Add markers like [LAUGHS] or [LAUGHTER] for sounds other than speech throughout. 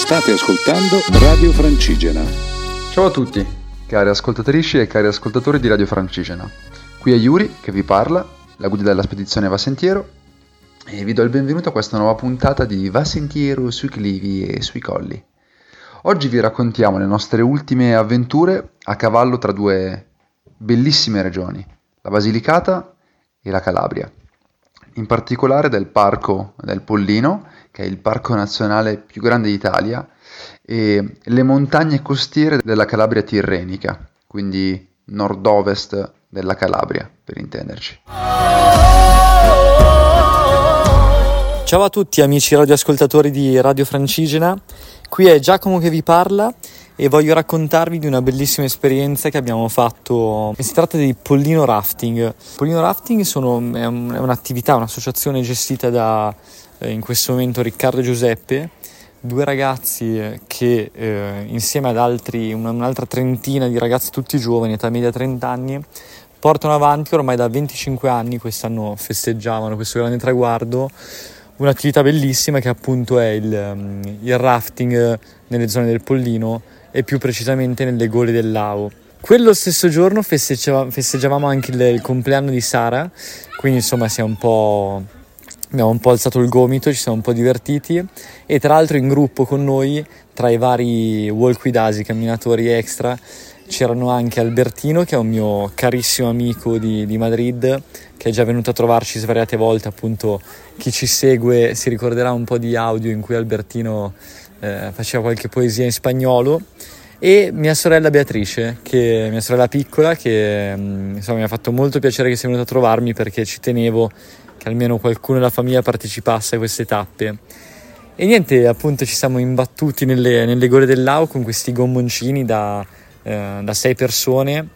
State ascoltando Radio Francigena. Ciao a tutti, cari ascoltatrici e cari ascoltatori di Radio Francigena. Qui è Yuri che vi parla, la guida della spedizione Va Sentiero, e vi do il benvenuto a questa nuova puntata di Va Sentiero sui clivi e sui colli. Oggi vi raccontiamo le nostre ultime avventure a cavallo tra due bellissime regioni, la Basilicata e la Calabria. In particolare del Parco del Pollino, che è il parco nazionale più grande d'Italia, e le montagne costiere della Calabria tirrenica, quindi nord-ovest della Calabria, per intenderci. Ciao a tutti amici radioascoltatori di Radio Francigena, qui è Giacomo che vi parla e voglio raccontarvi di una bellissima esperienza che abbiamo fatto. Si tratta di Pollino Rafting. Pollino Rafting sono, è, un, è, un'attività, un'associazione gestita da eh, in questo momento Riccardo e Giuseppe, due ragazzi che eh, insieme ad altri, una, un'altra trentina di ragazzi tutti giovani, età media 30 anni, portano avanti ormai da 25 anni, quest'anno festeggiavano questo grande traguardo un'attività bellissima che appunto è il, il, rafting nelle zone del Pollino e più precisamente nelle gole del Lao. Quello stesso giorno festeggiavamo, festeggiavamo anche il, il, compleanno di Sara, quindi insomma un abbiamo un po' alzato il gomito, ci siamo un po' divertiti e tra l'altro in gruppo con noi, tra i vari walk with Asi, camminatori extra, c'erano anche Albertino che è un mio carissimo amico di, di Madrid che è già venuto a trovarci svariate volte, appunto chi ci segue si ricorderà un po' di audio in cui Albertino eh, faceva qualche poesia in spagnolo e mia sorella Beatrice, che mia sorella piccola, che mm, insomma, mi ha fatto molto piacere che sia venuta a trovarmi perché ci tenevo che almeno qualcuno della famiglia partecipasse a queste tappe. E niente, appunto ci siamo imbattuti nelle, nelle gole dell'AU con questi gommoncini da, eh, da sei persone,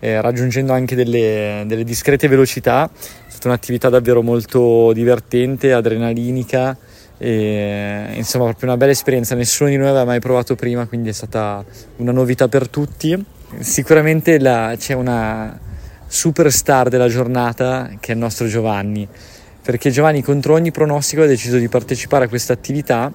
eh, raggiungendo anche delle, delle discrete velocità. È stata un'attività davvero molto divertente, adrenalinica e, insomma, proprio una bella esperienza. Nessuno di noi aveva mai provato prima, quindi è stata una novità per tutti. Sicuramente la, c'è una superstar della giornata che è il nostro Giovanni, perché Giovanni contro ogni pronostico ha deciso di partecipare a questa attività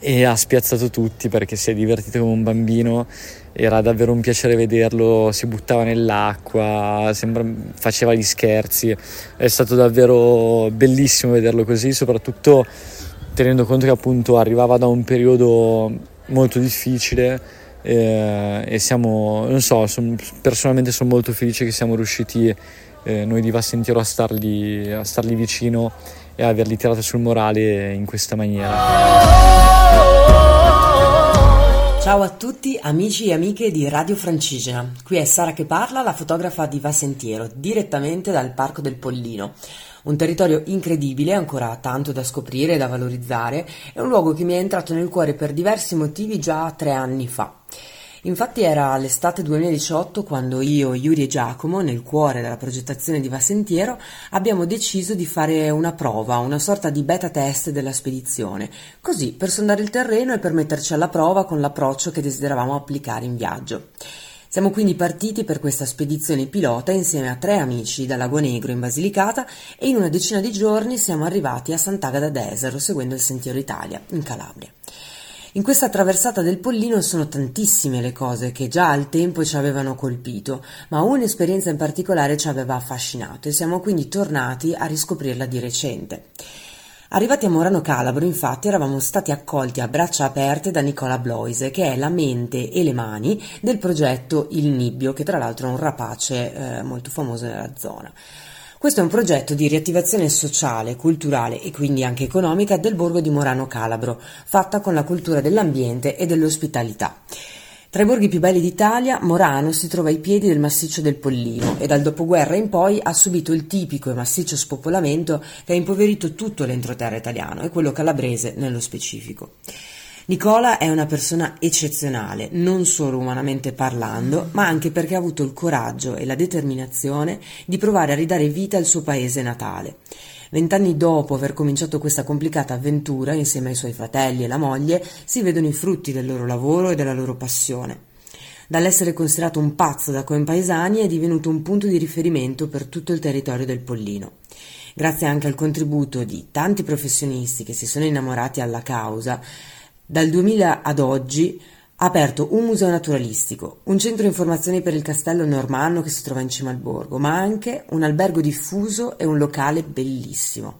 e ha spiazzato tutti perché si è divertito come un bambino era davvero un piacere vederlo si buttava nell'acqua sembra, faceva gli scherzi è stato davvero bellissimo vederlo così soprattutto tenendo conto che appunto arrivava da un periodo molto difficile eh, e siamo, non so, son, personalmente sono molto felice che siamo riusciti eh, noi di Vassentiero a stargli, a stargli vicino e averli tirato sul morale in questa maniera. Ciao a tutti amici e amiche di Radio Francigena, qui è Sara che parla, la fotografa di Vassentiero, direttamente dal Parco del Pollino. Un territorio incredibile, ancora tanto da scoprire e da valorizzare, è un luogo che mi è entrato nel cuore per diversi motivi già tre anni fa. Infatti era l'estate 2018 quando io, Yuri e Giacomo, nel cuore della progettazione di Vasentiero, abbiamo deciso di fare una prova, una sorta di beta test della spedizione, così per sondare il terreno e per metterci alla prova con l'approccio che desideravamo applicare in viaggio. Siamo quindi partiti per questa spedizione pilota insieme a tre amici da Lago Negro in Basilicata e in una decina di giorni siamo arrivati a Sant'Agata d'Esero seguendo il Sentiero Italia in Calabria. In questa traversata del Pollino sono tantissime le cose che già al tempo ci avevano colpito, ma un'esperienza in particolare ci aveva affascinato e siamo quindi tornati a riscoprirla di recente. Arrivati a Morano Calabro, infatti, eravamo stati accolti a braccia aperte da Nicola Bloise, che è la mente e le mani del progetto Il Nibbio, che tra l'altro è un rapace eh, molto famoso nella zona. Questo è un progetto di riattivazione sociale, culturale e quindi anche economica del borgo di Morano Calabro, fatta con la cultura dell'ambiente e dell'ospitalità. Tra i borghi più belli d'Italia, Morano si trova ai piedi del massiccio del Pollino e dal dopoguerra in poi ha subito il tipico e massiccio spopolamento che ha impoverito tutto l'entroterra italiano e quello calabrese nello specifico. Nicola è una persona eccezionale, non solo umanamente parlando, ma anche perché ha avuto il coraggio e la determinazione di provare a ridare vita al suo paese natale. Vent'anni dopo aver cominciato questa complicata avventura, insieme ai suoi fratelli e la moglie, si vedono i frutti del loro lavoro e della loro passione. Dall'essere considerato un pazzo da compaesani è divenuto un punto di riferimento per tutto il territorio del Pollino. Grazie anche al contributo di tanti professionisti che si sono innamorati alla causa, Dal 2000 ad oggi ha aperto un museo naturalistico, un centro informazioni per il castello normanno che si trova in cima al borgo, ma anche un albergo diffuso e un locale bellissimo.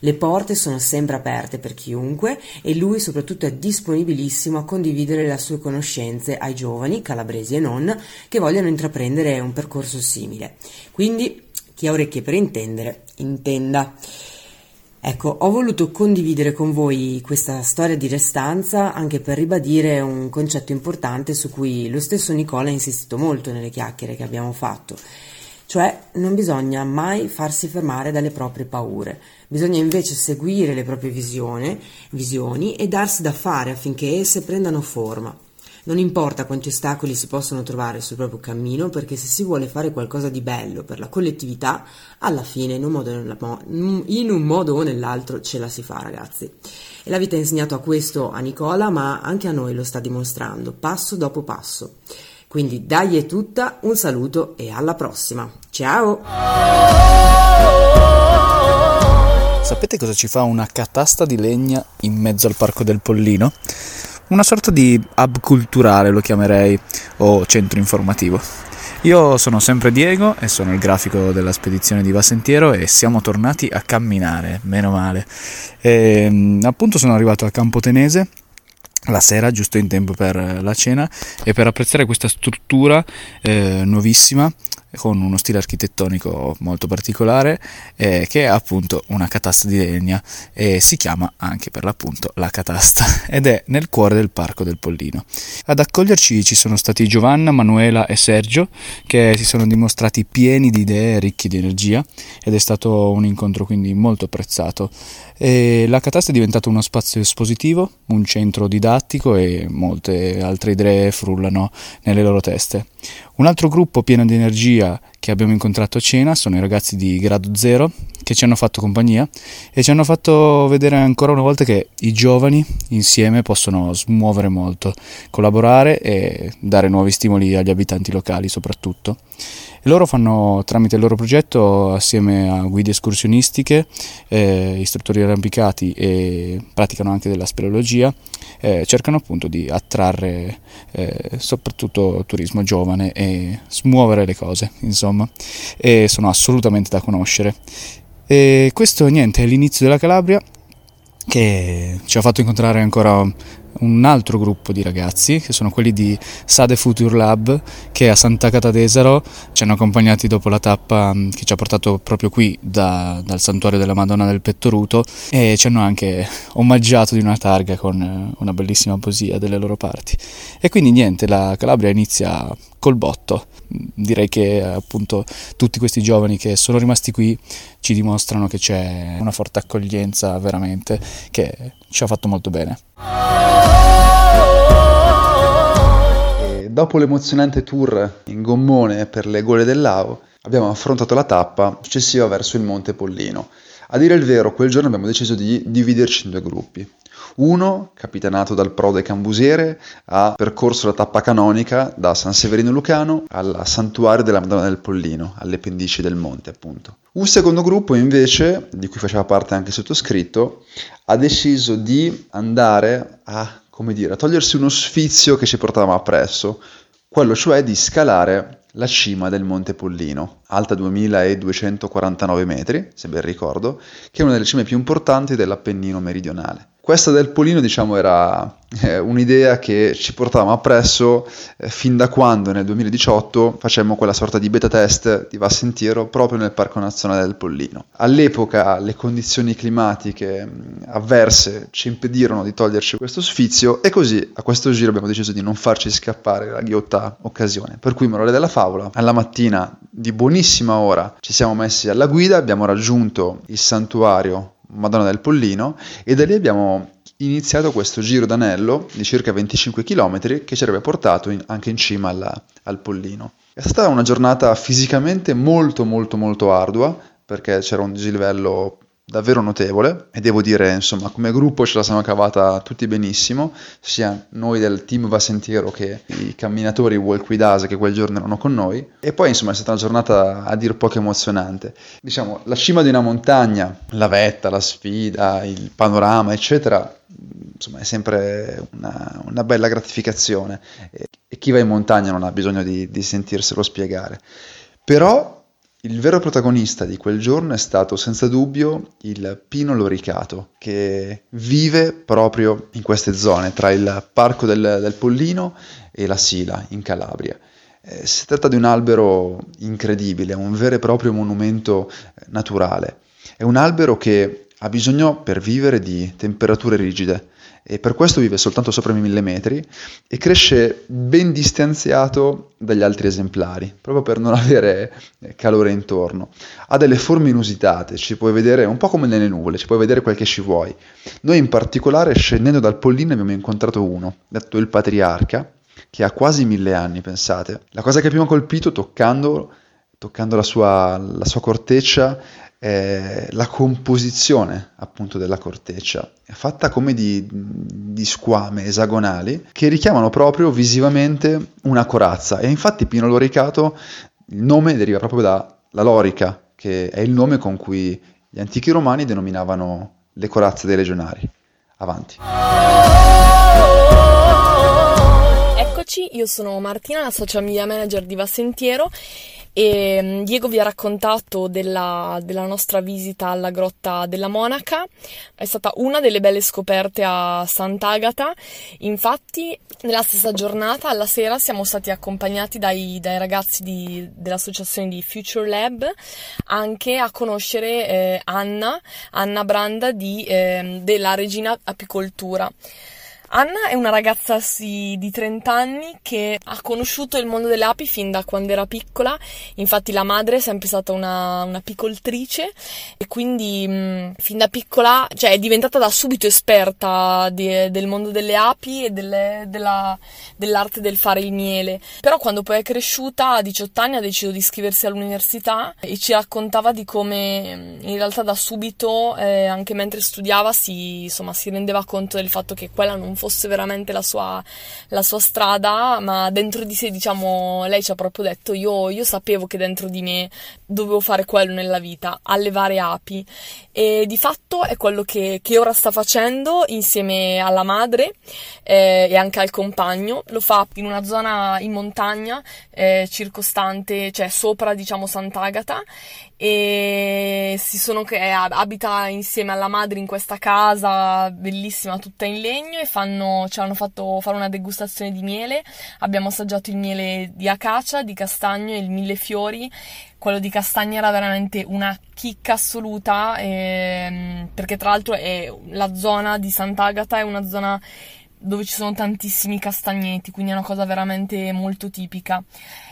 Le porte sono sempre aperte per chiunque e lui soprattutto è disponibilissimo a condividere le sue conoscenze ai giovani, calabresi e non, che vogliono intraprendere un percorso simile. Quindi chi ha orecchie per intendere, intenda. Ecco, ho voluto condividere con voi questa storia di restanza anche per ribadire un concetto importante su cui lo stesso Nicola ha insistito molto nelle chiacchiere che abbiamo fatto, cioè non bisogna mai farsi fermare dalle proprie paure, bisogna invece seguire le proprie visioni, visioni e darsi da fare affinché esse prendano forma. Non importa quanti ostacoli si possono trovare sul proprio cammino, perché se si vuole fare qualcosa di bello per la collettività, alla fine in un modo, in un modo o nell'altro ce la si fa, ragazzi. E la vita ha insegnato a questo a Nicola, ma anche a noi lo sta dimostrando, passo dopo passo. Quindi dai è tutta, un saluto e alla prossima. Ciao! Sapete cosa ci fa una catasta di legna in mezzo al parco del Pollino? Una sorta di hub culturale lo chiamerei, o centro informativo. Io sono sempre Diego e sono il grafico della spedizione di Vasentiero e siamo tornati a camminare, meno male. E, ehm, appunto sono arrivato al Campo Tenese la sera, giusto in tempo per la cena e per apprezzare questa struttura eh, nuovissima con uno stile architettonico molto particolare eh, che è appunto una catasta di legna e si chiama anche per l'appunto la catasta [LAUGHS] ed è nel cuore del parco del Pollino. Ad accoglierci ci sono stati Giovanna, Manuela e Sergio che si sono dimostrati pieni di idee ricchi di energia ed è stato un incontro quindi molto apprezzato. E la catasta è diventato uno spazio espositivo, un centro didattico e molte altre idee frullano nelle loro teste. Un altro gruppo pieno di energia che abbiamo incontrato a cena sono i ragazzi di Grado Zero che ci hanno fatto compagnia e ci hanno fatto vedere ancora una volta che i giovani insieme possono smuovere molto, collaborare e dare nuovi stimoli agli abitanti locali soprattutto. E loro fanno tramite il loro progetto assieme a guide escursionistiche, eh, istruttori arrampicati e praticano anche della speleologia, eh, cercano appunto di attrarre eh, soprattutto turismo giovane e smuovere le cose, insomma, e sono assolutamente da conoscere. E questo niente è l'inizio della Calabria che ci ha fatto incontrare ancora un altro gruppo di ragazzi, che sono quelli di Sade Future Lab, che a Santa Catadesaro ci hanno accompagnati dopo la tappa mm, che ci ha portato proprio qui da, dal santuario della Madonna del Pettoruto e ci hanno anche omaggiato di una targa con una bellissima poesia delle loro parti. E quindi niente, la Calabria inizia col botto. Direi che appunto tutti questi giovani che sono rimasti qui ci dimostrano che c'è una forte accoglienza veramente che ci ha fatto molto bene. E dopo l'emozionante tour in gommone per le gole del Lao, abbiamo affrontato la tappa successiva verso il Monte Pollino. A dire il vero, quel giorno abbiamo deciso di dividerci in due gruppi. Uno, capitanato dal prode Cambusiere, ha percorso la tappa canonica da San Severino Lucano al santuario della Madonna del Pollino, alle pendici del monte appunto. Un secondo gruppo invece, di cui faceva parte anche sottoscritto, ha deciso di andare a, come dire, a togliersi uno sfizio che ci portavamo appresso, quello cioè di scalare la cima del Monte Pollino, alta 2249 metri, se ben ricordo, che è una delle cime più importanti dell'Appennino meridionale. Questa del Polino, diciamo, era eh, un'idea che ci portavamo appresso eh, fin da quando nel 2018 facemmo quella sorta di beta test di Vassentiero proprio nel Parco Nazionale del Pollino. All'epoca le condizioni climatiche mh, avverse ci impedirono di toglierci questo sfizio e così a questo giro abbiamo deciso di non farci scappare la ghiotta occasione. Per cui, morale della favola, alla mattina di buonissima ora ci siamo messi alla guida, abbiamo raggiunto il santuario Madonna del Pollino e da lì abbiamo iniziato questo giro d'anello di circa 25 km che ci avrebbe portato in, anche in cima alla, al Pollino. È stata una giornata fisicamente molto molto molto ardua perché c'era un dislivello davvero notevole e devo dire, insomma, come gruppo ce la siamo cavata tutti benissimo, sia noi del team Vasentiero che i camminatori Walk With Us che quel giorno erano con noi e poi insomma è stata una giornata a dir poco emozionante. Diciamo, la cima di una montagna, la vetta, la sfida, il panorama, eccetera, insomma è sempre una, una bella gratificazione e, e, chi va in montagna non ha bisogno di, di sentirselo spiegare. Però il vero protagonista di quel giorno è stato senza dubbio il pino loricato, che vive proprio in queste zone, tra il parco del, del Pollino e la Sila, in Calabria. Eh, si tratta di un albero incredibile, un vero e proprio monumento eh, naturale. È un albero che ha bisogno per vivere di temperature rigide e per questo vive soltanto sopra i mille metri e cresce ben distanziato dagli altri esemplari, proprio per non [LAUGHS] avere eh, calore intorno. Ha delle forme inusitate, ci puoi vedere un po' come nelle nuvole, ci puoi vedere quel che ci vuoi. Noi in particolare scendendo dal Pollino abbiamo incontrato uno, detto il patriarca, che ha quasi mille anni, pensate. La cosa che più mi ha colpito toccando, toccando la, sua, la sua corteccia eh, la composizione appunto della corteccia fatta come di, di, squame esagonali che richiamano proprio visivamente una corazza e infatti Pino Loricato il nome deriva proprio dalla lorica che è il nome con cui gli antichi romani denominavano le corazze dei legionari. Avanti. Eccoci, io sono Martina, la social media manager di Va Sentiero e mm, Diego vi ha raccontato della, della, nostra visita alla grotta della Monaca, è stata una delle belle scoperte a Sant'Agata, infatti nella stessa giornata alla sera siamo stati accompagnati dai, dai ragazzi di, dell'associazione di Future Lab anche a conoscere eh, Anna, Anna Branda di, eh, della Regina Apicoltura. Anna è una ragazza sì, di 30 anni che ha conosciuto il mondo delle api fin da quando era piccola, infatti la madre è sempre stata una, un'apicoltrice e quindi mh, fin da piccola cioè, è diventata da subito esperta di, del mondo delle api e delle, della, dell'arte del fare il miele. Però quando poi è cresciuta a 18 anni ha deciso di iscriversi all'università e ci raccontava di come in realtà da subito, eh, anche mentre studiava, si, insomma, si rendeva conto del fatto che quella non fosse veramente la sua, la sua strada, ma dentro di sé, diciamo, lei ci ha proprio detto: io, io sapevo che dentro di me dovevo fare quello nella vita, allevare api. E di fatto è quello che, che ora sta facendo insieme alla madre eh, e anche al compagno. Lo fa in una zona in montagna eh, circostante, cioè sopra, diciamo, Sant'Agata e si sono che abita insieme alla madre in questa casa bellissima tutta in legno e fanno, ci hanno fatto fare una degustazione di miele. Abbiamo assaggiato il miele di acacia, di castagno e il millefiori quello di castagno era veramente una chicca assoluta ehm, perché tra l'altro è la zona di Sant'Agata è una zona dove ci sono tantissimi castagneti quindi è una cosa veramente molto tipica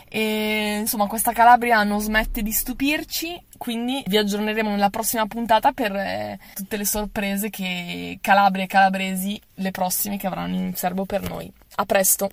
e insomma, questa Calabria non smette di stupirci, quindi vi aggiorneremo nella prossima puntata per eh, tutte le sorprese che Calabria e calabresi, le prossime che avranno in serbo per noi. A presto!